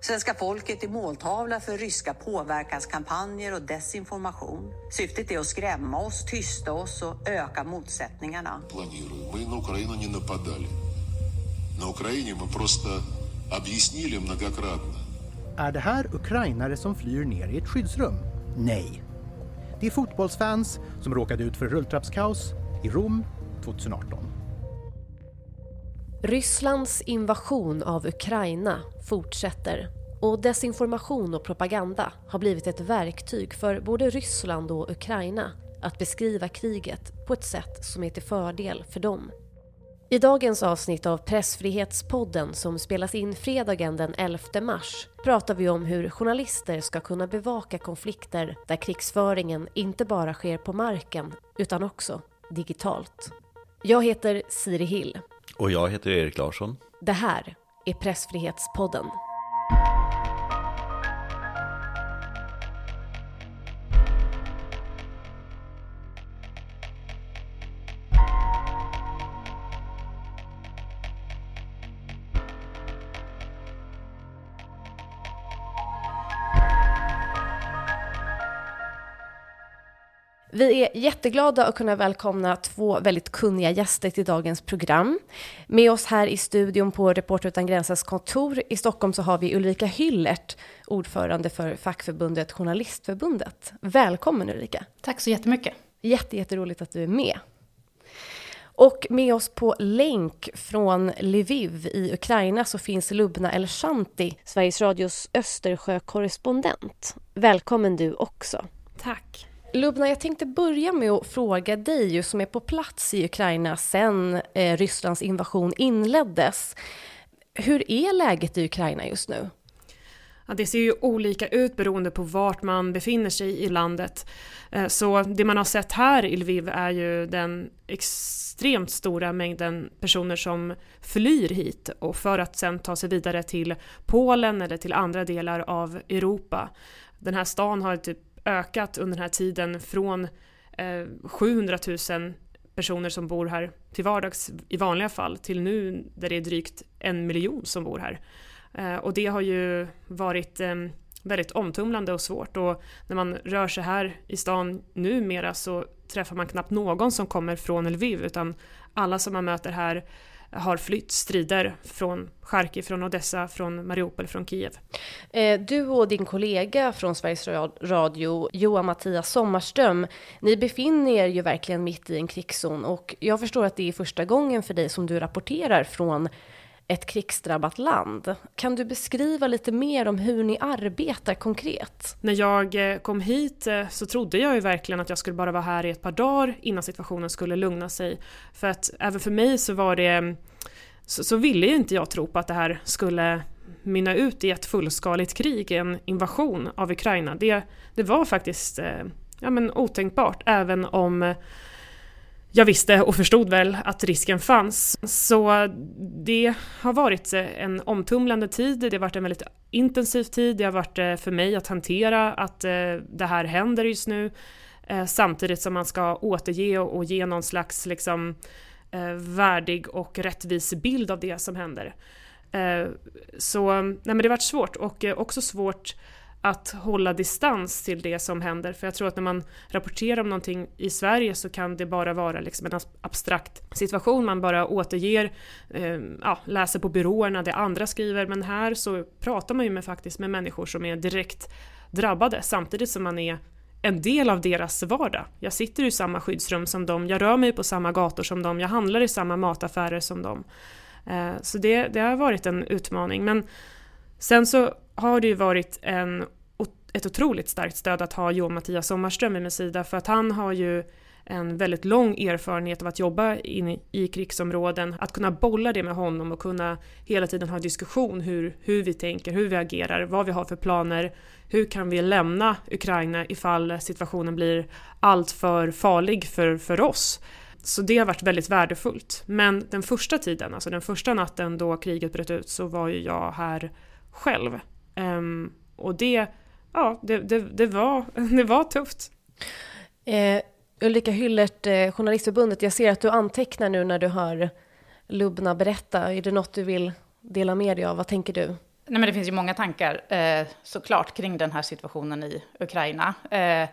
Svenska folket är måltavla för ryska påverkanskampanjer och desinformation. Syftet är att skrämma oss, tysta oss och öka motsättningarna. планируем. Мы на Украину не нападали. На Украине мы просто объяснили многократно. Är det här ukrainare som flyr ner i ett skyddsrum? Nej. Det är fotbollsfans som råkade ut för rulltrappskaos i Rom 2018. Rysslands invasion av Ukraina fortsätter och desinformation och propaganda har blivit ett verktyg för både Ryssland och Ukraina att beskriva kriget på ett sätt som är till fördel för dem. I dagens avsnitt av Pressfrihetspodden som spelas in fredagen den 11 mars pratar vi om hur journalister ska kunna bevaka konflikter där krigsföringen inte bara sker på marken utan också digitalt. Jag heter Siri Hill. Och jag heter Erik Larsson. Det här är Pressfrihetspodden. Vi är jätteglada att kunna välkomna två väldigt kunniga gäster till dagens program. Med oss här i studion på Reporter utan gränsers kontor i Stockholm så har vi Ulrika Hyllert, ordförande för fackförbundet Journalistförbundet. Välkommen Ulrika! Tack så jättemycket! Jätte, jätteroligt att du är med. Och med oss på länk från Lviv i Ukraina så finns Lubna Elshanti, Sveriges Radios Östersjökorrespondent. Välkommen du också. Tack! Lubna, jag tänkte börja med att fråga dig som är på plats i Ukraina sedan eh, Rysslands invasion inleddes. Hur är läget i Ukraina just nu? Ja, det ser ju olika ut beroende på vart man befinner sig i landet. Eh, så det man har sett här i Lviv är ju den extremt stora mängden personer som flyr hit och för att sen ta sig vidare till Polen eller till andra delar av Europa. Den här stan har typ ökat under den här tiden från eh, 700 000 personer som bor här till vardags i vanliga fall till nu där det är drygt en miljon som bor här. Eh, och det har ju varit ehm, väldigt omtumlande och svårt och när man rör sig här i stan numera så träffar man knappt någon som kommer från Lviv utan alla som man möter här har flytt strider från Charkiv, från Odessa, från Mariupol, från Kiev. Eh, du och din kollega från Sveriges Radio, Johan Mattias Sommarström, ni befinner er ju verkligen mitt i en krigszon och jag förstår att det är första gången för dig som du rapporterar från ett krigsdrabbat land. Kan du beskriva lite mer om hur ni arbetar konkret? När jag eh, kom hit eh, så trodde jag ju verkligen att jag skulle bara vara här i ett par dagar innan situationen skulle lugna sig. För att även för mig så var det mm, så, så ville ju inte jag tro på att det här skulle mynna ut i ett fullskaligt krig, en invasion av Ukraina. Det, det var faktiskt eh, ja, men otänkbart, även om jag visste och förstod väl att risken fanns. Så det har varit eh, en omtumlande tid, det har varit en väldigt intensiv tid, det har varit eh, för mig att hantera att eh, det här händer just nu samtidigt som man ska återge och ge någon slags liksom värdig och rättvis bild av det som händer. Så nej men det har varit svårt och också svårt att hålla distans till det som händer. För jag tror att när man rapporterar om någonting i Sverige så kan det bara vara liksom en abstrakt situation. Man bara återger, eh, ja, läser på byråerna det andra skriver. Men här så pratar man ju med, faktiskt med människor som är direkt drabbade samtidigt som man är en del av deras vardag. Jag sitter i samma skyddsrum som dem, jag rör mig på samma gator som dem, jag handlar i samma mataffärer som dem. Eh, så det, det har varit en utmaning. Men sen så har det ju varit en, ett otroligt starkt stöd att ha Johan Mattias Sommarström vid min sida för att han har ju en väldigt lång erfarenhet av att jobba in i krigsområden, att kunna bolla det med honom och kunna hela tiden ha diskussion hur, hur vi tänker, hur vi agerar, vad vi har för planer, hur kan vi lämna Ukraina ifall situationen blir alltför farlig för, för oss. Så det har varit väldigt värdefullt. Men den första tiden, alltså den första natten då kriget bröt ut så var ju jag här själv. Um, och det, ja, det, det, det, var, det var tufft. Eh, Ulrika Hyllert, eh, Journalistförbundet, jag ser att du antecknar nu när du hör Lubna berätta. Är det något du vill dela med dig av? Vad tänker du? Nej, men det finns ju många tankar eh, såklart kring den här situationen i Ukraina. Eh,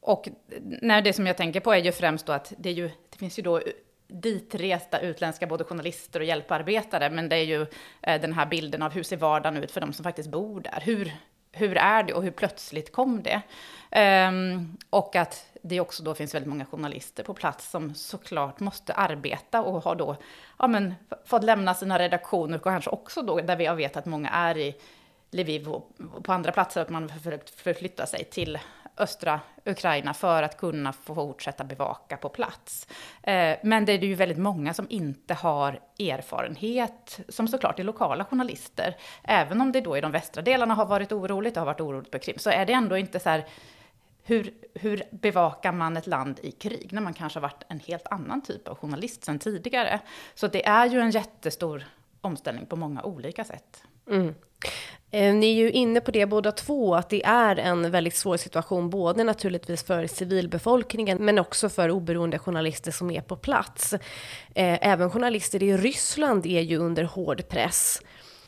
och när det som jag tänker på är ju främst då att det, är ju, det finns ju då ditresta utländska både journalister och hjälparbetare, men det är ju eh, den här bilden av hur ser vardagen ut för de som faktiskt bor där. Hur, hur är det och hur plötsligt kom det? Um, och att det också då finns väldigt många journalister på plats som såklart måste arbeta och har då ja, men, fått lämna sina redaktioner och kanske också då där vi vet att många är i Lviv och på andra platser att man har försökt förflytta sig till östra Ukraina för att kunna få fortsätta bevaka på plats. Eh, men det är ju väldigt många som inte har erfarenhet, som såklart är lokala journalister. Även om det då i de västra delarna har varit oroligt, det har varit oroligt på Krim, så är det ändå inte så här hur, hur bevakar man ett land i krig när man kanske har varit en helt annan typ av journalist sedan tidigare? Så det är ju en jättestor omställning på många olika sätt. Mm. Eh, ni är ju inne på det båda två, att det är en väldigt svår situation, både naturligtvis för civilbefolkningen, men också för oberoende journalister som är på plats. Eh, även journalister i Ryssland är ju under hård press.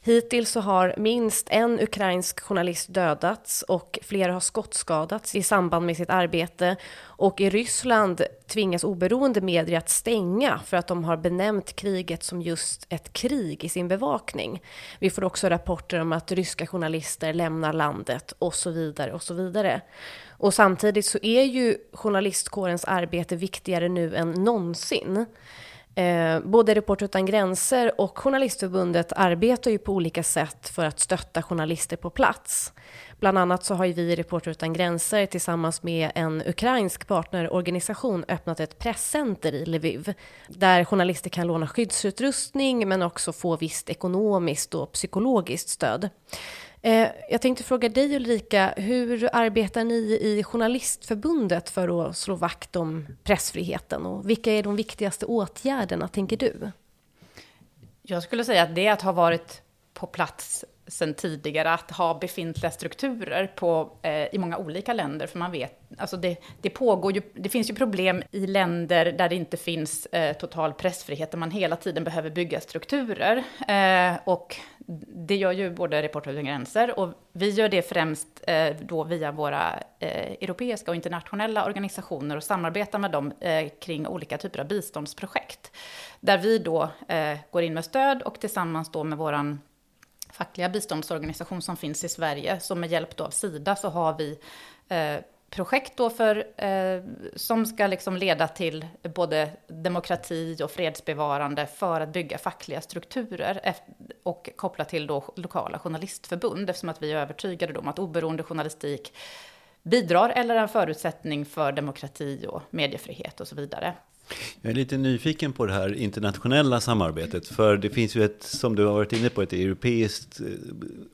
Hittills så har minst en ukrainsk journalist dödats och flera har skottskadats i samband med sitt arbete. Och i Ryssland tvingas oberoende medier att stänga för att de har benämnt kriget som just ett krig i sin bevakning. Vi får också rapporter om att ryska journalister lämnar landet och så vidare och så vidare. Och samtidigt så är ju journalistkårens arbete viktigare nu än någonsin. Eh, både Reporter utan gränser och Journalistförbundet arbetar ju på olika sätt för att stötta journalister på plats. Bland annat så har ju vi i Reporter utan gränser tillsammans med en ukrainsk partnerorganisation öppnat ett presscenter i Lviv där journalister kan låna skyddsutrustning men också få visst ekonomiskt och psykologiskt stöd. Eh, jag tänkte fråga dig Ulrika, hur arbetar ni i Journalistförbundet för att slå vakt om pressfriheten och vilka är de viktigaste åtgärderna, tänker du? Jag skulle säga att det är att ha varit på plats sedan tidigare att ha befintliga strukturer på, eh, i många olika länder. För man vet, alltså det, det, pågår ju, det finns ju problem i länder där det inte finns eh, total pressfrihet, där man hela tiden behöver bygga strukturer. Eh, och det gör ju både Reportrar utan gränser och vi gör det främst eh, då via våra eh, europeiska och internationella organisationer och samarbetar med dem eh, kring olika typer av biståndsprojekt. Där vi då eh, går in med stöd och tillsammans då med våran fackliga biståndsorganisation som finns i Sverige, så med hjälp av Sida så har vi eh, projekt då för, eh, som ska liksom leda till både demokrati och fredsbevarande för att bygga fackliga strukturer och koppla till då lokala journalistförbund eftersom att vi är övertygade om att oberoende journalistik bidrar eller är en förutsättning för demokrati och mediefrihet och så vidare. Jag är lite nyfiken på det här internationella samarbetet. För det finns ju ett, som du har varit inne på, ett europeiskt eh,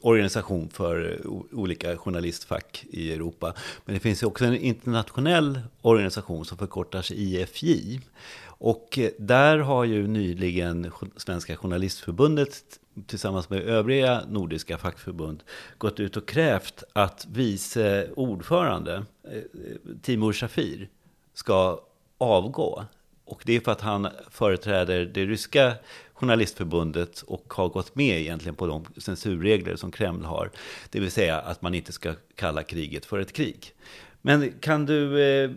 organisation för eh, olika journalistfack i Europa. Men det finns ju också en internationell organisation som förkortas IFJ. Och eh, där har ju nyligen Svenska Journalistförbundet tillsammans med övriga nordiska fackförbund gått ut och krävt att vice ordförande Timur Shafir ska avgå. Och det är för att han företräder det ryska journalistförbundet och har gått med egentligen på de censurregler som Kreml har. Det vill säga att man inte ska kalla kriget för ett krig. Men kan du... Eh,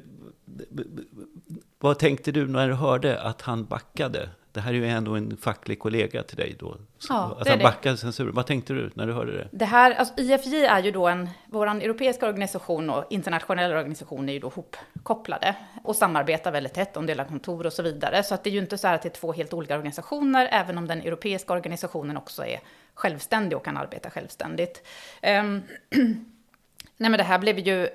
vad tänkte du när du hörde att han backade? Det här är ju ändå en facklig kollega till dig då. Ja, att han backade censuren. Vad tänkte du när du hörde det? Det här, alltså IFJ är ju då en, vår europeiska organisation och internationella organisation är ju då hopkopplade och samarbetar väldigt tätt om delar kontor och så vidare. Så att det är ju inte så här att det är två helt olika organisationer, även om den europeiska organisationen också är självständig och kan arbeta självständigt. Um, nej men det här blev ju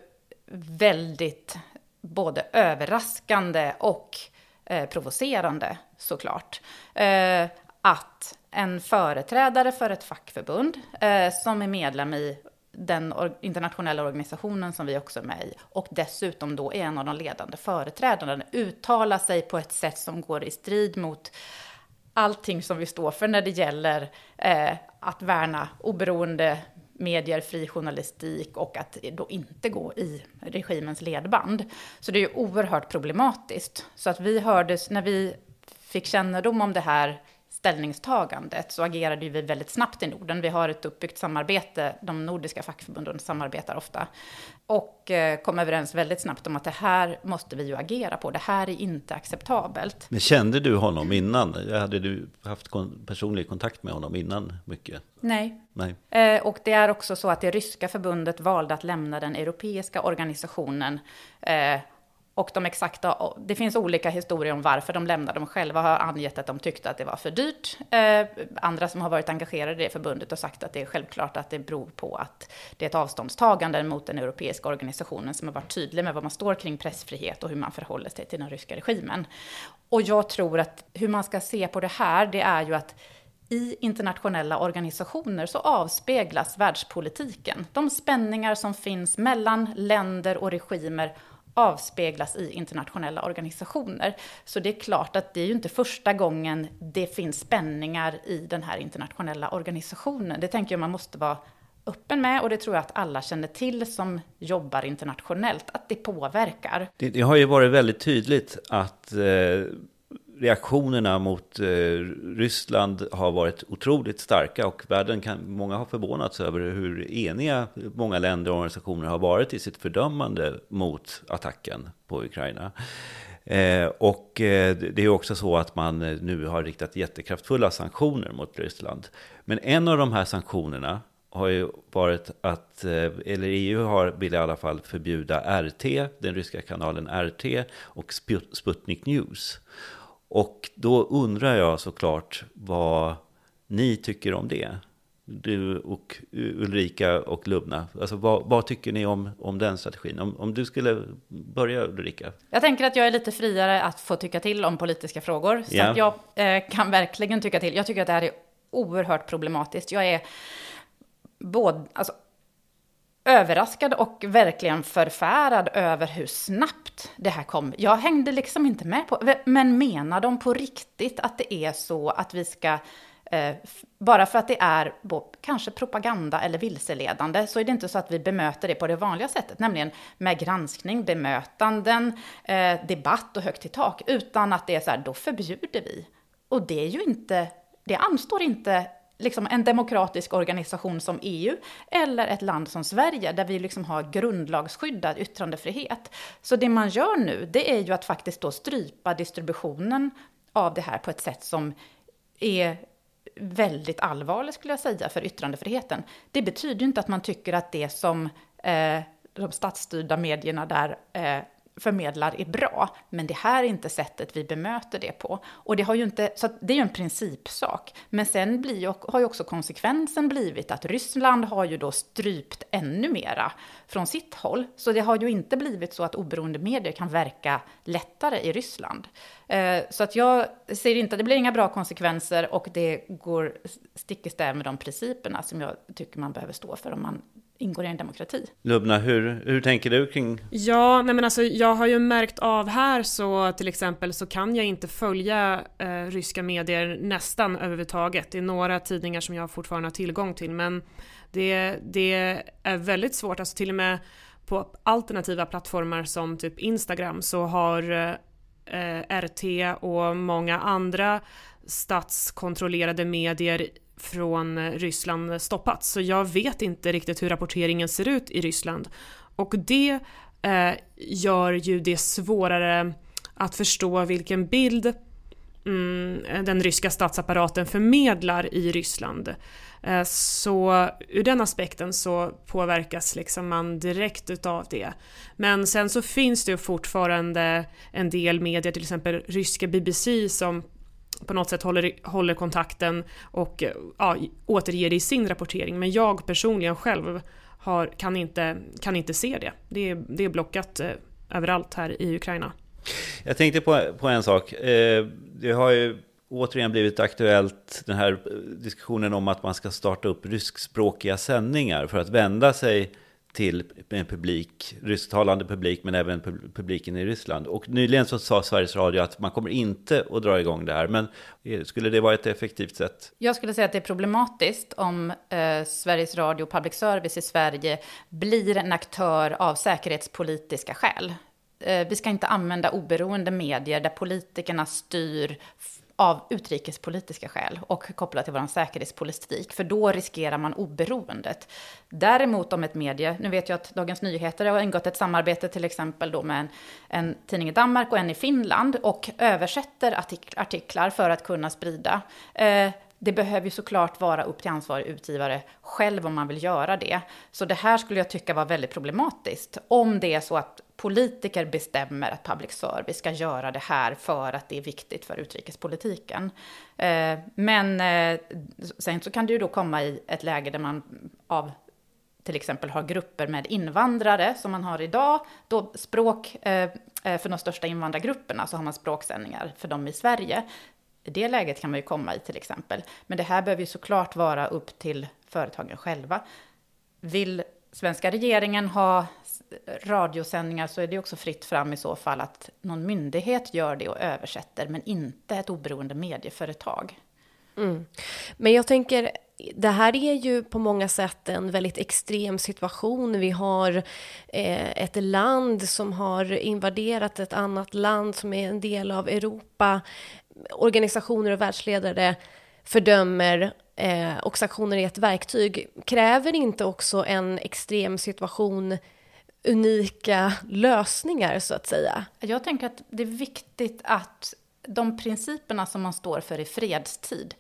väldigt både överraskande och eh, provocerande såklart. Eh, att en företrädare för ett fackförbund eh, som är medlem i den internationella organisationen som vi också är med i och dessutom då är en av de ledande företrädarna uttalar sig på ett sätt som går i strid mot allting som vi står för när det gäller eh, att värna oberoende medier, fri journalistik och att då inte gå i regimens ledband. Så det är ju oerhört problematiskt. Så att vi hördes, när vi fick kännedom om det här ställningstagandet så agerade vi väldigt snabbt i Norden. Vi har ett uppbyggt samarbete, de nordiska fackförbunden samarbetar ofta och eh, kom överens väldigt snabbt om att det här måste vi ju agera på. Det här är inte acceptabelt. Men kände du honom innan? Hade du haft personlig kontakt med honom innan mycket? Nej. Nej. Eh, och det är också så att det ryska förbundet valde att lämna den europeiska organisationen eh, och de exakta, det finns olika historier om varför de lämnade. De själva har angett att de tyckte att det var för dyrt. Eh, andra som har varit engagerade i det förbundet har sagt att det är självklart att det beror på att det är ett avståndstagande mot den europeiska organisationen som har varit tydlig med vad man står kring pressfrihet och hur man förhåller sig till den ryska regimen. Och jag tror att hur man ska se på det här, det är ju att i internationella organisationer så avspeglas världspolitiken. De spänningar som finns mellan länder och regimer avspeglas i internationella organisationer. Så det är klart att det är ju inte första gången det finns spänningar i den här internationella organisationen. Det tänker jag man måste vara öppen med och det tror jag att alla känner till som jobbar internationellt, att det påverkar. Det, det har ju varit väldigt tydligt att eh, reaktionerna mot eh, Ryssland har varit otroligt starka och världen kan, många har förvånats över hur eniga många länder och organisationer har varit i sitt fördömande mot attacken på Ukraina. Eh, och eh, det är också så att man eh, nu har riktat jättekraftfulla sanktioner mot Ryssland. Men en av de här sanktionerna har ju varit att, eh, eller EU har, vill i alla fall förbjuda RT, den ryska kanalen RT och Sputnik News. Och då undrar jag såklart vad ni tycker om det. Du och Ulrika och Lubna. Alltså vad, vad tycker ni om, om den strategin? Om, om du skulle börja Ulrika? Jag tänker att jag är lite friare att få tycka till om politiska frågor. Så yeah. jag eh, kan verkligen tycka till. Jag tycker att det här är oerhört problematiskt. Jag är både, alltså, överraskad och verkligen förfärad över hur snabbt det här kom. Jag hängde liksom inte med på, men menar de på riktigt att det är så att vi ska Eh, bara för att det är kanske propaganda eller vilseledande så är det inte så att vi bemöter det på det vanliga sättet, nämligen med granskning, bemötanden, eh, debatt och högt i tak, utan att det är så här, då förbjuder vi. Och det är ju inte, det anstår inte liksom en demokratisk organisation som EU eller ett land som Sverige där vi liksom har grundlagsskyddad yttrandefrihet. Så det man gör nu, det är ju att faktiskt då strypa distributionen av det här på ett sätt som är väldigt allvarligt skulle jag säga för yttrandefriheten. Det betyder ju inte att man tycker att det som eh, de statsstyrda medierna där eh, förmedlar är bra, men det här är inte sättet vi bemöter det på. Och det har ju inte, så det är ju en principsak. Men sen blir ju, har ju också konsekvensen blivit att Ryssland har ju då strypt ännu mera från sitt håll. Så det har ju inte blivit så att oberoende medier kan verka lättare i Ryssland. Eh, så att jag ser inte, det blir inga bra konsekvenser och det går stick i stäv med de principerna som jag tycker man behöver stå för om man ingår i en demokrati. Lubna, hur, hur tänker du kring? Ja, nej men alltså jag har ju märkt av här så till exempel så kan jag inte följa eh, ryska medier nästan överhuvudtaget. Det är några tidningar som jag fortfarande har tillgång till men det, det är väldigt svårt, alltså till och med på alternativa plattformar som typ Instagram så har eh, RT och många andra statskontrollerade medier från eh, Ryssland stoppats. Så jag vet inte riktigt hur rapporteringen ser ut i Ryssland. Och det eh, gör ju det svårare att förstå vilken bild mm, den ryska statsapparaten förmedlar i Ryssland. Eh, så ur den aspekten så påverkas liksom man direkt utav det. Men sen så finns det fortfarande en del medier, till exempel ryska BBC som på något sätt håller, håller kontakten och eh, ja, återger det i sin rapportering. Men jag personligen själv har, kan, inte, kan inte se det. Det är, det är blockat eh, överallt här i Ukraina. Jag tänkte på, på en sak. Eh, det har ju återigen blivit aktuellt den här eh, diskussionen om att man ska starta upp ryskspråkiga sändningar för att vända sig till en publik, rysktalande publik, men även publiken i Ryssland. Och nyligen så sa Sveriges Radio att man kommer inte att dra igång det här, men eh, skulle det vara ett effektivt sätt? Jag skulle säga att det är problematiskt om eh, Sveriges Radio Public Service i Sverige blir en aktör av säkerhetspolitiska skäl. Eh, vi ska inte använda oberoende medier där politikerna styr av utrikespolitiska skäl och kopplat till vår säkerhetspolitik, för då riskerar man oberoendet. Däremot om ett medie, nu vet jag att Dagens Nyheter har ingått ett samarbete till exempel då med en, en tidning i Danmark och en i Finland och översätter artiklar för att kunna sprida. Eh, det behöver ju såklart vara upp till ansvarig utgivare själv om man vill göra det. Så det här skulle jag tycka var väldigt problematiskt. Om det är så att politiker bestämmer att public service ska göra det här för att det är viktigt för utrikespolitiken. Eh, men eh, sen så kan det ju då komma i ett läge där man av till exempel har grupper med invandrare som man har idag, då språk eh, för de största invandrargrupperna så har man språksändningar för dem i Sverige. I det läget kan man ju komma i till exempel. Men det här behöver ju såklart vara upp till företagen själva. Vill svenska regeringen ha radiosändningar så är det också fritt fram i så fall att någon myndighet gör det och översätter, men inte ett oberoende medieföretag. Mm. Men jag tänker, det här är ju på många sätt en väldigt extrem situation. Vi har eh, ett land som har invaderat ett annat land som är en del av Europa. Organisationer och världsledare fördömer eh, och sanktioner är ett verktyg. Kräver inte också en extrem situation unika lösningar så att säga? Jag tänker att det är viktigt att de principerna som man står för i fredstid,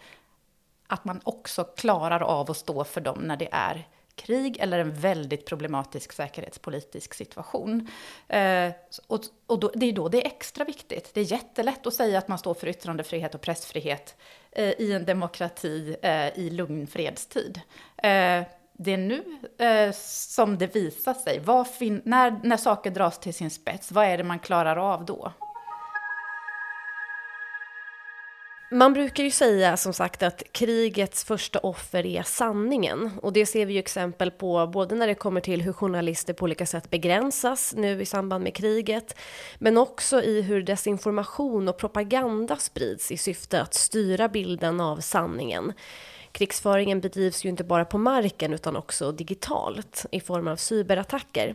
att man också klarar av att stå för dem när det är krig eller en väldigt problematisk säkerhetspolitisk situation. Eh, och och då, det är då det är extra viktigt. Det är jättelätt att säga att man står för yttrandefrihet och pressfrihet eh, i en demokrati eh, i lugn fredstid. Eh, det är nu eh, som det visar sig. när, när saker dras till sin spets, vad är det man klarar av då? Man brukar ju säga som sagt att krigets första offer är sanningen. Och det ser vi ju exempel på både när det kommer till hur journalister på olika sätt begränsas nu i samband med kriget, men också i hur desinformation och propaganda sprids i syfte att styra bilden av sanningen. Krigsföringen bedrivs ju inte bara på marken utan också digitalt i form av cyberattacker.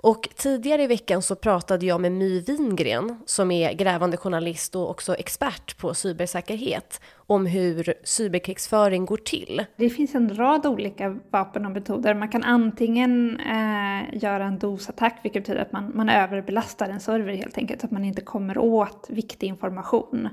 Och tidigare i veckan så pratade jag med My Wingren som är grävande journalist och också expert på cybersäkerhet om hur cyberkrigsföring går till. Det finns en rad olika vapen och metoder. Man kan antingen eh, göra en dosattack, vilket betyder att man, man överbelastar en server helt enkelt, så att man inte kommer åt viktig information.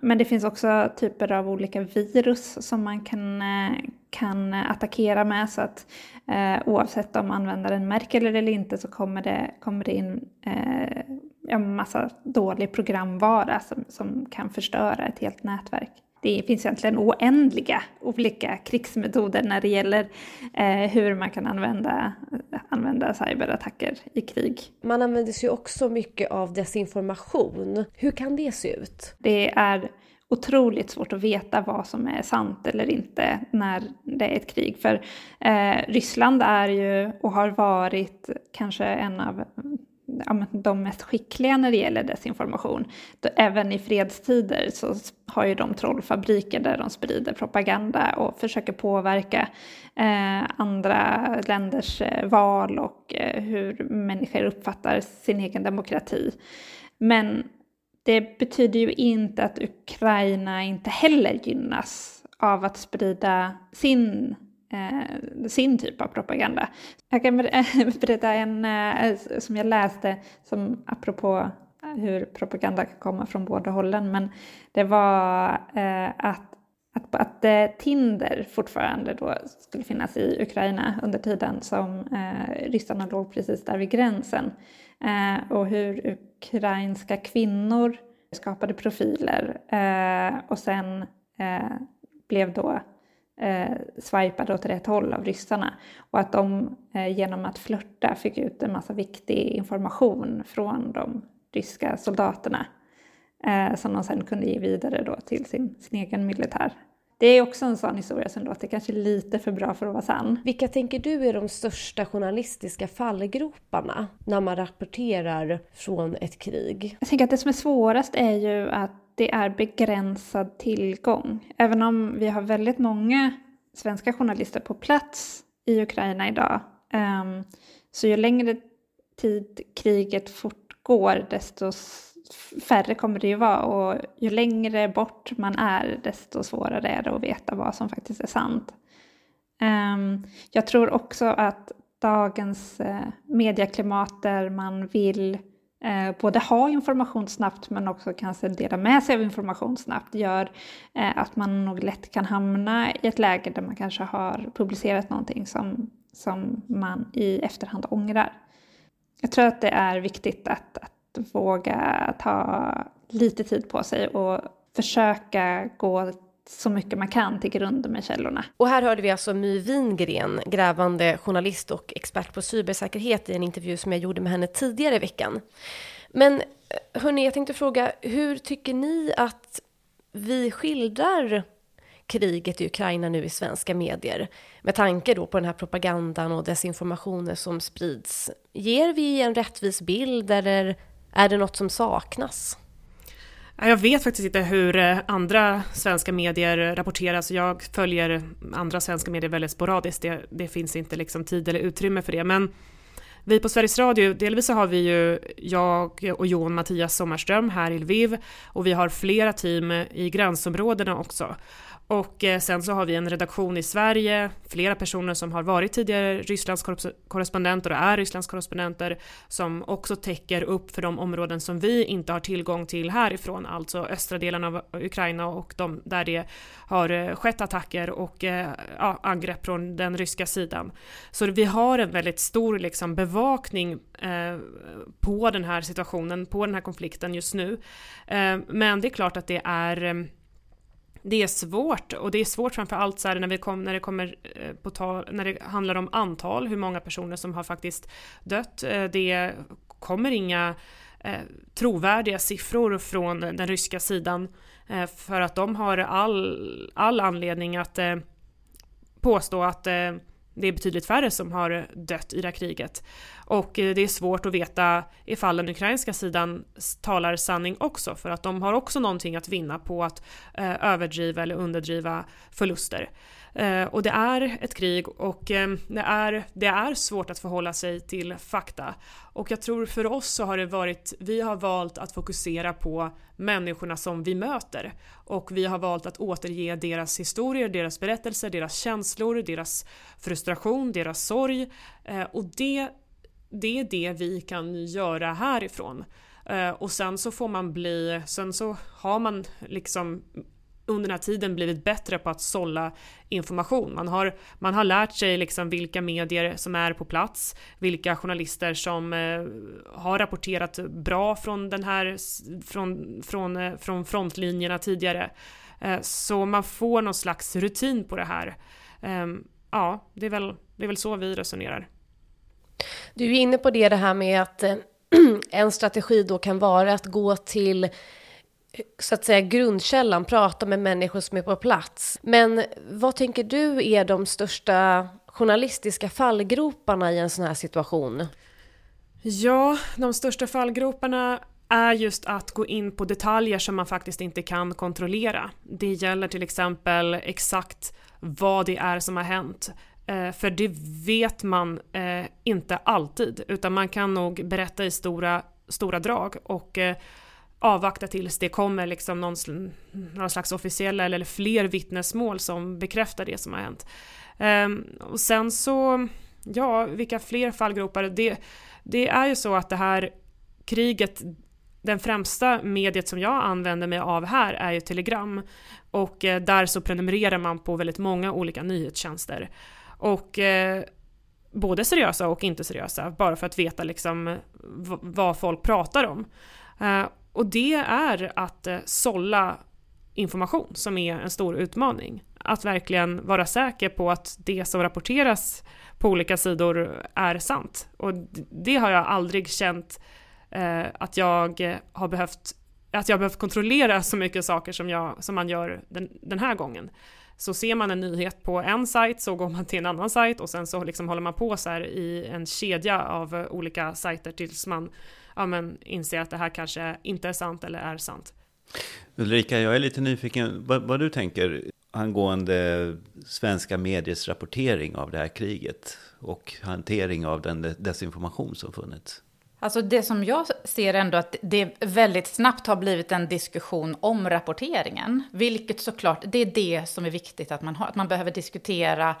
Men det finns också typer av olika virus som man kan, eh, kan attackera med så att eh, oavsett om användaren märker det eller inte så kommer det, kommer det in eh, en massa dålig programvara som, som kan förstöra ett helt nätverk det finns egentligen oändliga olika krigsmetoder när det gäller eh, hur man kan använda, använda cyberattacker i krig. Man använder sig också mycket av desinformation. Hur kan det se ut? Det är otroligt svårt att veta vad som är sant eller inte när det är ett krig. För eh, Ryssland är ju och har varit kanske en av de mest skickliga när det gäller desinformation. Även i fredstider så har ju de trollfabriker där de sprider propaganda och försöker påverka eh, andra länders eh, val och eh, hur människor uppfattar sin egen demokrati. Men det betyder ju inte att Ukraina inte heller gynnas av att sprida sin eh, sin typ av propaganda. Jag kan berätta en eh, som jag läste som apropå hur propaganda kan komma från båda hållen. Men det var eh, att, att, att eh, Tinder fortfarande då skulle finnas i Ukraina under tiden som eh, ryssarna låg precis där vid gränsen. Eh, och hur ukrainska kvinnor skapade profiler eh, och sen eh, blev då eh, swipade åt rätt håll av ryssarna. Och att de eh, genom att flörta fick ut en massa viktig information från de ryska soldaterna eh, som de sen kunde ge vidare då till sin, sin egen militär. Det är också en sån historia som låter kanske lite för bra för att vara sann. Vilka tänker du är de största journalistiska fallgroparna när man rapporterar från ett krig? Jag tänker att det som är svårast är ju att det är begränsad tillgång. Även om vi har väldigt många svenska journalister på plats i Ukraina idag, um, så ju längre tid kriget fortgår, desto färre kommer det ju vara och ju längre bort man är desto svårare är det att veta vad som faktiskt är sant. Um, jag tror också att dagens uh, medieklimat där man vill eh, både ha information snabbt men också kanske dela med sig av information snabbt gör eh, att man nog lätt kan hamna i ett läge där man kanske har publicerat någonting som, som man i efterhand ångrar. Jag tror att det är viktigt att, att våga ta lite tid på sig och försöka gå så mycket man kan till grunden med källorna. Och här hörde vi alltså My Wingren, grävande journalist och expert på cybersäkerhet i en intervju som jag gjorde med henne tidigare i veckan. Men eh, hörni, jag tänkte fråga, hur tycker ni att vi skildrar kriget i Ukraina nu i svenska medier? Med tanke då på den här propagandan och desinformationen som sprids. Ger vi en rättvis bild eller är det något som saknas? Jag vet faktiskt inte hur eh, andra svenska medier rapporteras. Jag följer andra svenska medier väldigt sporadiskt. Det, det finns inte liksom tid eller utrymme för det. Men vi på Sveriges Radio, delvis så har vi ju jag och Jon Mattias Sommarström här i Lviv och vi har flera team i gränsområdena också. Och eh, sen så har vi en redaktion i Sverige, flera personer som har varit tidigare Rysslands korrespondenter och är Rysslands korrespondenter som också täcker upp för de områden som vi inte har tillgång till härifrån, alltså östra delen av Ukraina och de där det har eh, skett attacker och eh, ja, angrepp från den ryska sidan. Så vi har en väldigt stor liksom, bevakning eh, på den här situationen, på den här konflikten just nu. Eh, men det är klart att det är det är svårt och det är svårt framförallt så när, vi kom, när det kommer eh, på tal, när det handlar om antal, hur många personer som har faktiskt dött. Eh, det kommer inga eh, trovärdiga siffror från den ryska sidan eh, för att de har all, all anledning att eh, påstå att eh, det är betydligt färre som har dött i det här kriget. Och eh, det är svårt att veta ifall den ukrainska sidan talar sanning också, för att de har också någonting att vinna på att eh, överdriva eller underdriva förluster. Eh, och det är ett krig och eh, det, är, det är svårt att förhålla sig till fakta. Och jag tror för oss så har det varit, vi har valt att fokusera på människorna som vi möter. Och vi har valt att återge deras historier, deras berättelser, deras känslor, deras frustration, deras sorg. Eh, och det, det är det vi kan göra härifrån. Eh, och sen så får man bli, sen så har man liksom under den här tiden blivit bättre på att sålla information. Man har, man har lärt sig liksom vilka medier som är på plats, vilka journalister som eh, har rapporterat bra från, den här, från, från, eh, från frontlinjerna tidigare. Eh, så man får någon slags rutin på det här. Eh, ja, det är, väl, det är väl så vi resonerar. Du är inne på det, det här med att eh, en strategi då kan vara att gå till så att säga grundkällan, prata med människor som är på plats. Men vad tänker du är de största journalistiska fallgroparna i en sån här situation? Ja, de största fallgroparna är just att gå in på detaljer som man faktiskt inte kan kontrollera. Det gäller till exempel exakt vad det är som har hänt. Eh, för det vet man eh, inte alltid, utan man kan nog berätta i stora, stora drag. Och eh, avvakta tills det kommer liksom någon, någon slags officiella eller fler vittnesmål som bekräftar det som har hänt. Um, och sen så, ja, vilka fler fallgropar? Det, det är ju så att det här kriget, den främsta mediet som jag använder mig av här är ju Telegram. Och eh, där så prenumererar man på väldigt många olika nyhetstjänster. Och eh, både seriösa och inte seriösa, bara för att veta liksom vad folk pratar om. Uh, och det är att eh, sålla information som är en stor utmaning. Att verkligen vara säker på att det som rapporteras på olika sidor är sant. Och det har jag aldrig känt eh, att jag har behövt att jag behövt kontrollera så mycket saker som, jag, som man gör den, den här gången. Så ser man en nyhet på en sajt så går man till en annan sajt och sen så liksom håller man på så här i en kedja av olika sajter tills man ja, men, inser att det här kanske inte är sant eller är sant. Ulrika, jag är lite nyfiken vad, vad du tänker angående svenska mediers rapportering av det här kriget och hantering av den desinformation som funnits. Alltså det som jag ser ändå att det väldigt snabbt har blivit en diskussion om rapporteringen. Vilket såklart, det är det som är viktigt att man har. Att man behöver diskutera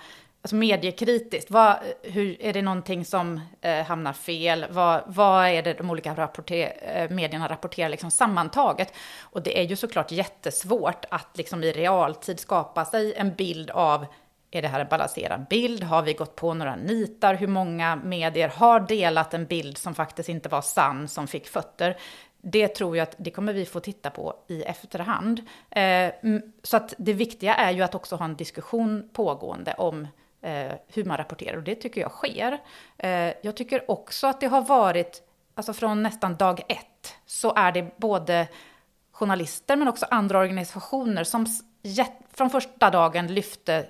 alltså mediekritiskt. Vad, hur, är det någonting som eh, hamnar fel? Vad, vad är det de olika rapporter, eh, medierna rapporterar liksom sammantaget? Och det är ju såklart jättesvårt att liksom i realtid skapa sig en bild av är det här en balanserad bild? Har vi gått på några nitar? Hur många medier har delat en bild som faktiskt inte var sann, som fick fötter? Det tror jag att det kommer vi få titta på i efterhand. Eh, så att det viktiga är ju att också ha en diskussion pågående om eh, hur man rapporterar och det tycker jag sker. Eh, jag tycker också att det har varit, alltså från nästan dag ett, så är det både journalister men också andra organisationer som från första dagen lyfte,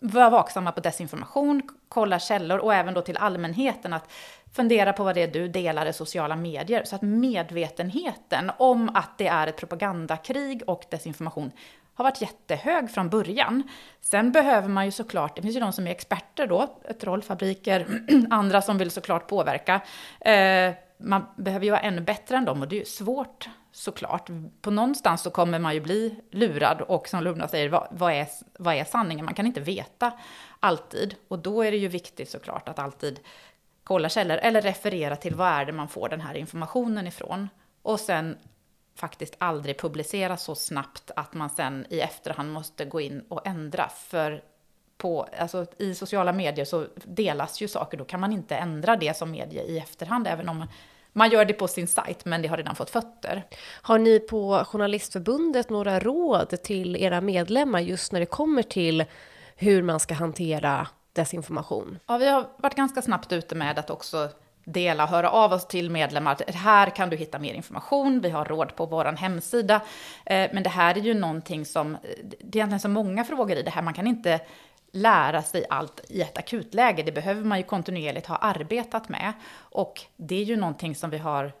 var vaksamma på desinformation, kolla källor och även då till allmänheten att fundera på vad det är du delar i sociala medier. Så att medvetenheten om att det är ett propagandakrig och desinformation har varit jättehög från början. Sen behöver man ju såklart, det finns ju de som är experter då, trollfabriker, andra som vill såklart påverka. Eh, man behöver ju vara ännu bättre än dem och det är ju svårt såklart. På någonstans så kommer man ju bli lurad och som Luna säger, vad, vad, är, vad är sanningen? Man kan inte veta alltid och då är det ju viktigt såklart att alltid kolla källor eller referera till vad är det man får den här informationen ifrån. Och sen faktiskt aldrig publicera så snabbt att man sen i efterhand måste gå in och ändra. För på, alltså, i sociala medier så delas ju saker, då kan man inte ändra det som medie i efterhand, även om man gör det på sin sajt, men det har redan fått fötter. Har ni på Journalistförbundet några råd till era medlemmar just när det kommer till hur man ska hantera desinformation? Ja, vi har varit ganska snabbt ute med att också dela, höra av oss till medlemmar. Här kan du hitta mer information, vi har råd på vår hemsida. Eh, men det här är ju någonting som, det är egentligen så många frågor i det här, man kan inte lära sig allt i ett akutläge. Det behöver man ju kontinuerligt ha arbetat med. Och det är ju någonting som vi har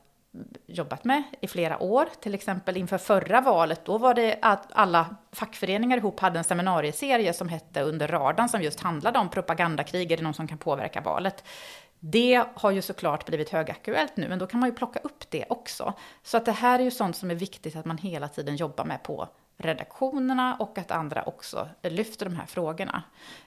jobbat med i flera år. Till exempel inför förra valet, då var det att alla fackföreningar ihop hade en seminarieserie som hette Under radarn som just handlade om propagandakrig, är det någon som kan påverka valet? Det har ju såklart blivit högaktuellt nu, men då kan man ju plocka upp det också. Så att det här är ju sånt som är viktigt att man hela tiden jobbar med på redaktionerna och att andra också lyfter de här frågorna.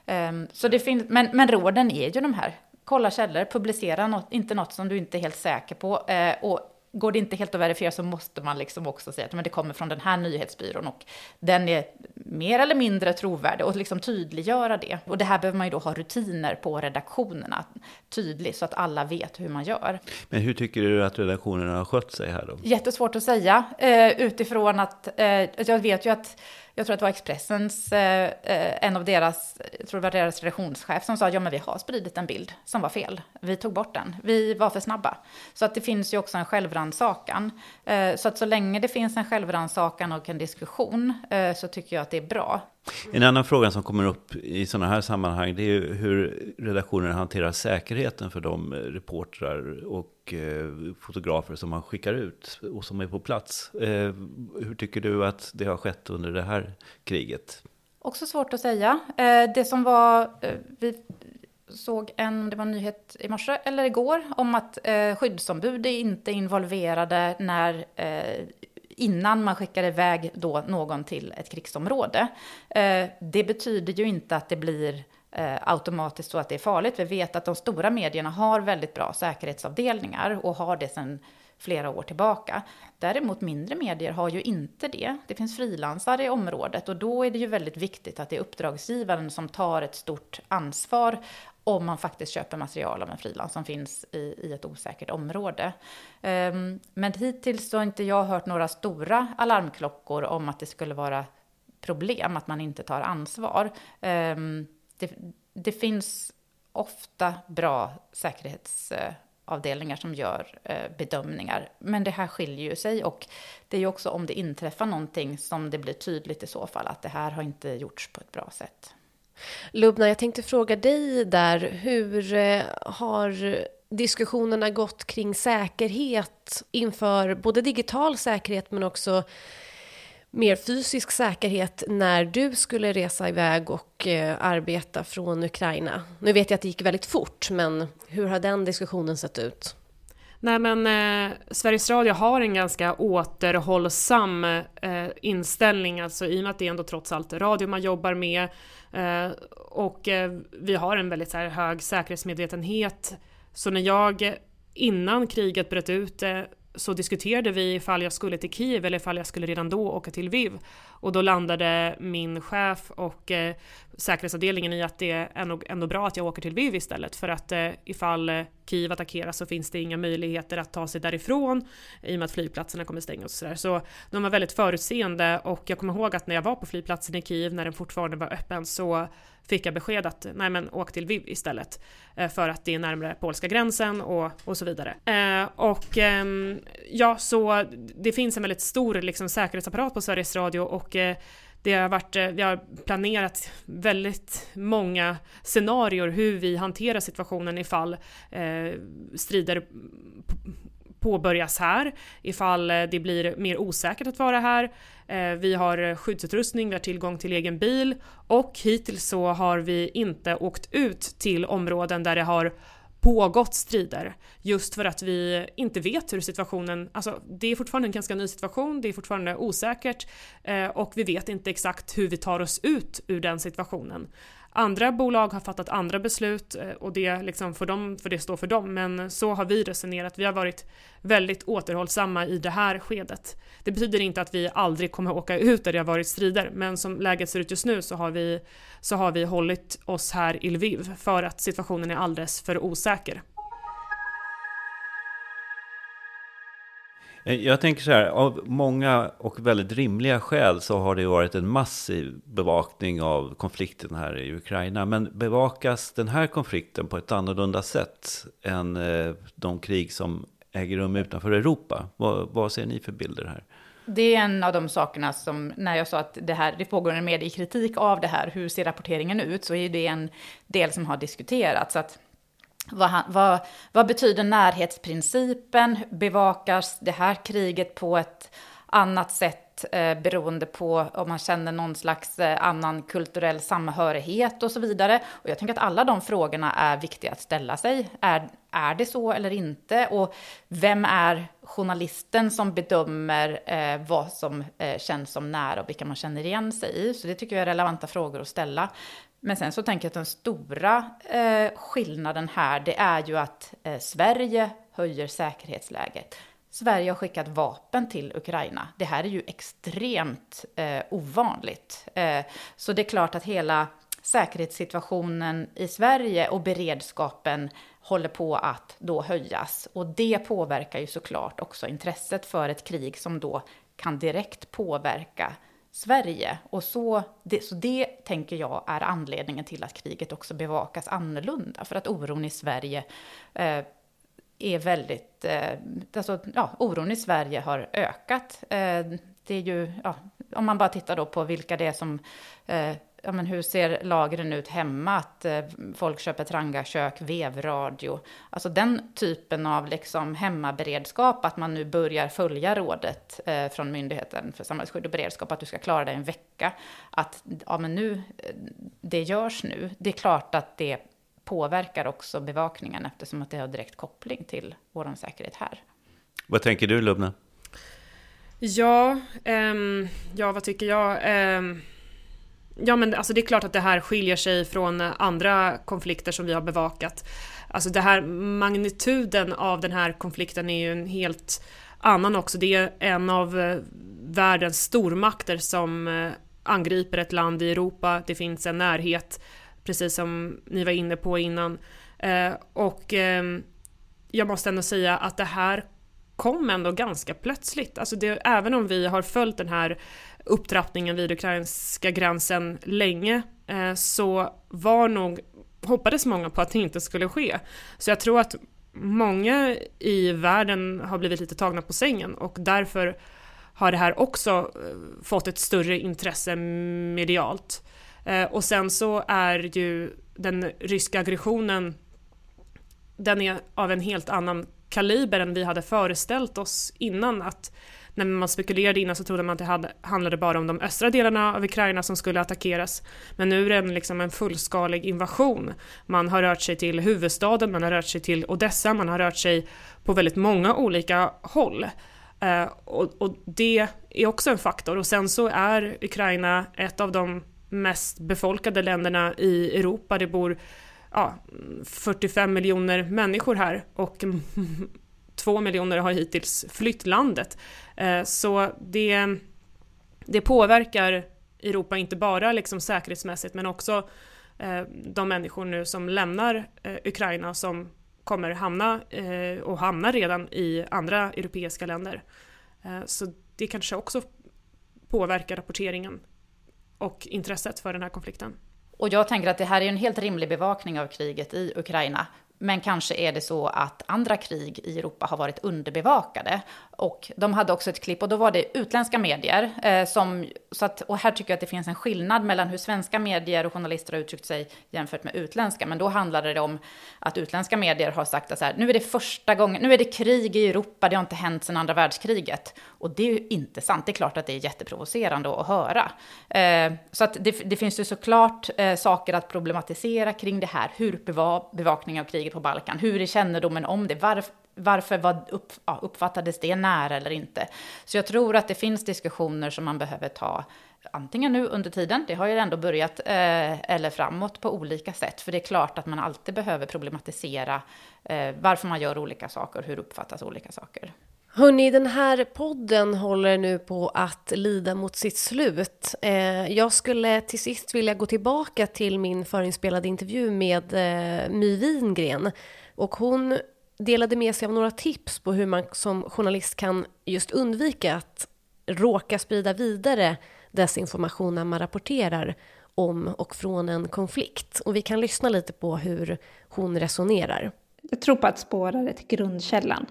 Um, så det finns, men, men råden är ju de här, kolla källor, publicera något, inte något som du inte är helt säker på uh, och går det inte helt att verifiera så måste man liksom också säga att men det kommer från den här nyhetsbyrån och den är mer eller mindre trovärdig och liksom tydliggöra det. Och det här behöver man ju då ha rutiner på redaktionerna tydligt så att alla vet hur man gör. Men hur tycker du att redaktionerna har skött sig här då? Jättesvårt att säga eh, utifrån att eh, jag vet ju att jag tror att det var Expressens, eh, eh, en av deras, jag tror det var deras redaktionschef som sa, ja men vi har spridit en bild som var fel. Vi tog bort den. Vi var för snabba. Så att det finns ju också en självrannsakan. Eh, så att så länge det finns en självrannsakan och en diskussion eh, så tycker jag att det är bra. En annan fråga som kommer upp i sådana här sammanhang det är ju hur redaktionen hanterar säkerheten för de eh, reportrar och eh, fotografer som man skickar ut och som är på plats. Eh, hur tycker du att det har skett under det här kriget? Också svårt att säga. Det som var, vi såg en, det var en nyhet i morse eller igår om att skyddsombud är inte involverade när innan man skickar iväg då någon till ett krigsområde. Eh, det betyder ju inte att det blir eh, automatiskt så att det är farligt. Vi vet att de stora medierna har väldigt bra säkerhetsavdelningar och har det sedan flera år tillbaka. Däremot mindre medier har ju inte det. Det finns frilansare i området och då är det ju väldigt viktigt att det är uppdragsgivaren som tar ett stort ansvar om man faktiskt köper material av en frilans som finns i, i ett osäkert område. Um, men hittills så har inte jag hört några stora alarmklockor om att det skulle vara problem att man inte tar ansvar. Um, det, det, finns ofta bra säkerhetsavdelningar som gör uh, bedömningar, men det här skiljer ju sig och det är ju också om det inträffar någonting som det blir tydligt i så fall att det här har inte gjorts på ett bra sätt. Lubna, jag tänkte fråga dig där, hur eh, har diskussionerna gått kring säkerhet inför både digital säkerhet men också mer fysisk säkerhet när du skulle resa iväg och eh, arbeta från Ukraina? Nu vet jag att det gick väldigt fort, men hur har den diskussionen sett ut? Nej men eh, Sveriges Radio har en ganska återhållsam eh, inställning, alltså i och med att det är ändå trots allt radio man jobbar med eh, och eh, vi har en väldigt så här, hög säkerhetsmedvetenhet. Så när jag innan kriget bröt ut eh, så diskuterade vi ifall jag skulle till Kiev eller ifall jag skulle redan då åka till Lviv. Och då landade min chef och eh, säkerhetsavdelningen i att det är nog ändå bra att jag åker till Lviv istället för att eh, ifall eh, Kiev attackeras så finns det inga möjligheter att ta sig därifrån i och med att flygplatserna kommer stängas och sådär. Så de var väldigt förutseende och jag kommer ihåg att när jag var på flygplatsen i Kiev när den fortfarande var öppen så fick jag besked att nej men åk till Lviv istället eh, för att det är närmare polska gränsen och, och så vidare. Eh, och eh, ja, så det finns en väldigt stor liksom, säkerhetsapparat på Sveriges Radio och eh, det har varit, eh, vi har planerat väldigt många scenarier hur vi hanterar situationen ifall eh, strider påbörjas här, ifall eh, det blir mer osäkert att vara här. Eh, vi har skyddsutrustning, vi har tillgång till egen bil och hittills så har vi inte åkt ut till områden där det har pågått strider just för att vi inte vet hur situationen, alltså det är fortfarande en ganska ny situation, det är fortfarande osäkert eh, och vi vet inte exakt hur vi tar oss ut ur den situationen. Andra bolag har fattat andra beslut eh, och det, liksom för dem, för det står för dem, men så har vi resonerat. Vi har varit väldigt återhållsamma i det här skedet. Det betyder inte att vi aldrig kommer åka ut där det har varit strider, men som läget ser ut just nu så har vi, så har vi hållit oss här i Lviv för att situationen är alldeles för osäker. Eh, jag tänker så här, av många och väldigt rimliga skäl så har det varit en massiv bevakning av konflikten här i Ukraina. Men bevakas den här konflikten på ett annorlunda sätt än eh, de krig som äger rum utanför Europa? Vad, vad ser ni för bilder här? Det är en av de sakerna som, när jag sa att det, här, det pågår en mediekritik av det här, hur ser rapporteringen ut, så är det en del som har diskuterats. Att vad, vad, vad betyder närhetsprincipen? Bevakas det här kriget på ett annat sätt eh, beroende på om man känner någon slags eh, annan kulturell samhörighet och så vidare. Och jag tänker att alla de frågorna är viktiga att ställa sig. Är, är det så eller inte? Och vem är journalisten som bedömer eh, vad som eh, känns som nära och vilka man känner igen sig i? Så det tycker jag är relevanta frågor att ställa. Men sen så tänker jag att den stora eh, skillnaden här, det är ju att eh, Sverige höjer säkerhetsläget. Sverige har skickat vapen till Ukraina. Det här är ju extremt eh, ovanligt. Eh, så det är klart att hela säkerhetssituationen i Sverige och beredskapen håller på att då höjas. Och det påverkar ju såklart också intresset för ett krig som då kan direkt påverka Sverige. Och så det, så det tänker jag är anledningen till att kriget också bevakas annorlunda. För att oron i Sverige eh, är väldigt, eh, alltså ja, oron i Sverige har ökat. Eh, det är ju, ja, om man bara tittar då på vilka det är som eh, ja, men hur ser lagren ut hemma? Att eh, folk köper trangakök, vevradio. Alltså den typen av liksom hemmaberedskap, att man nu börjar följa rådet eh, från Myndigheten för samhällsskydd och beredskap, att du ska klara dig en vecka. Att ja, men nu, eh, det görs nu. Det är klart att det påverkar också bevakningen eftersom att det har direkt koppling till vår säkerhet här. Vad tänker du Lubna? Ja, um, ja vad tycker jag? Um, Ja men alltså det är klart att det här skiljer sig från andra konflikter som vi har bevakat. Alltså det här magnituden av den här konflikten är ju en helt annan också. Det är en av eh, världens stormakter som eh, angriper ett land i Europa. Det finns en närhet, precis som ni var inne på innan. Eh, och ehm, jag måste ändå säga att det här kom ändå ganska plötsligt. Alltså det, även om vi har följt den här upptrappningen vid ukrainska gränsen länge eh, så var nog, hoppades många på att det inte skulle ske. Så jag tror att många i världen har blivit lite tagna på sängen och därför har det här också eh, fått ett större intresse medialt. Eh, och sen så är ju den ryska aggressionen den är av en helt annan kaliber än vi hade föreställt oss innan att när man spekulerade innan så trodde man att det hade, handlade bara om de östra delarna av Ukraina som skulle attackeras. Men nu är det en, liksom en fullskalig invasion. Man har rört sig till huvudstaden, man har rört sig till Odessa, man har rört sig på väldigt många olika håll. Uh, och, och, det är också en faktor. Och sen så är Ukraina ett av de mest befolkade länderna i Europa. Det bor ja, 45 miljoner människor här och två miljoner har hittills flytt landet. Eh, så det, det påverkar Europa inte bara liksom säkerhetsmässigt men också eh, de människor nu som lämnar eh, Ukraina som kommer hamna och hamnar redan i andra europeiska länder. Så det kanske också påverkar rapporteringen och intresset för den här konflikten. Och jag tänker att det här är en helt rimlig bevakning av kriget i Ukraina. Men kanske är det så att andra krig i Europa har varit underbevakade. Och de hade också ett klipp, och då var det utländska medier. Eh, som, så att, och här tycker jag att det finns en skillnad mellan hur svenska medier och journalister har uttryckt sig jämfört med utländska. Men då handlade det om att utländska medier har sagt att så här, nu är det första gången, nu är det krig i Europa, det har inte hänt sedan andra världskriget. Och det är ju inte sant, det är klart att det är jätteprovocerande att höra. Eh, så att det, det finns ju såklart eh, saker att problematisera kring det här, hur beva, bevakning av kriget på Balkan, hur är kännedomen om det, Varf, varför var upp, ja, uppfattades det nära eller inte? Så jag tror att det finns diskussioner som man behöver ta antingen nu under tiden, det har ju ändå börjat, eh, eller framåt på olika sätt. För det är klart att man alltid behöver problematisera eh, varför man gör olika saker, hur uppfattas olika saker. Hörni, den här podden håller nu på att lida mot sitt slut. Eh, jag skulle till sist vilja gå tillbaka till min förinspelade intervju med eh, My Wingren. Och hon delade med sig av några tips på hur man som journalist kan just undvika att råka sprida vidare desinformation när man rapporterar om och från en konflikt. Och vi kan lyssna lite på hur hon resonerar. Jag tror på att spåra det till grundkällan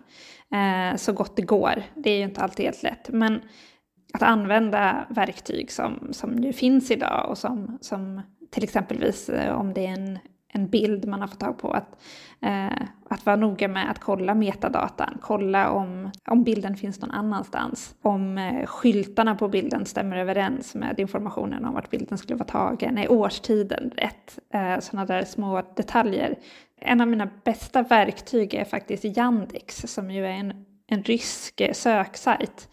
eh, så gott det går. Det är ju inte alltid helt lätt. Men att använda verktyg som, som ju finns idag och som, som till exempelvis eh, om det är en en bild man har fått tag på. Att, eh, att vara noga med att kolla metadatan, kolla om, om bilden finns någon annanstans. Om eh, skyltarna på bilden stämmer överens med informationen om vart bilden skulle vara tagen. Är årstiden rätt? Eh, sådana där små detaljer. En av mina bästa verktyg är faktiskt Yandex som ju är en, en rysk söksajt.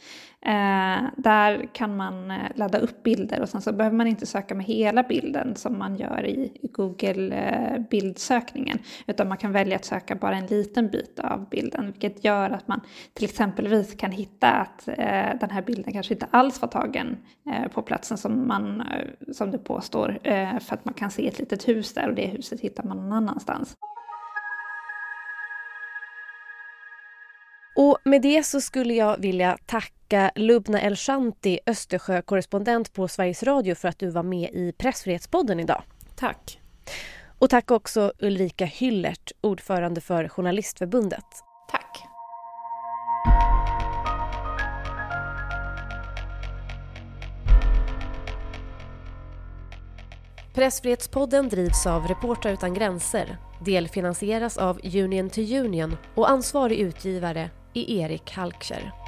Eh, där kan man eh, ladda upp bilder och sen så behöver man inte söka med hela bilden som man gör i, i Google-bildsökningen. Eh, utan man kan välja att söka bara en liten bit av bilden. Vilket gör att man till exempelvis kan hitta att eh, den här bilden kanske inte alls var tagen eh, på platsen som, man, eh, som det påstår. för att man kan se ett litet hus där och det huset hittar man någon annanstans. Och med det så skulle jag vilja tacka Lubna Elshanti, Östersjökorrespondent på Sveriges Radio för att du var med i Pressfrihetspodden idag. Tack. Och tack också Ulrika Hyllert, ordförande för Journalistförbundet. Tack. Pressfrihetspodden drivs av Reportrar utan gränser, delfinansieras av Union to Union och ansvarig utgivare är Erik Halkscher.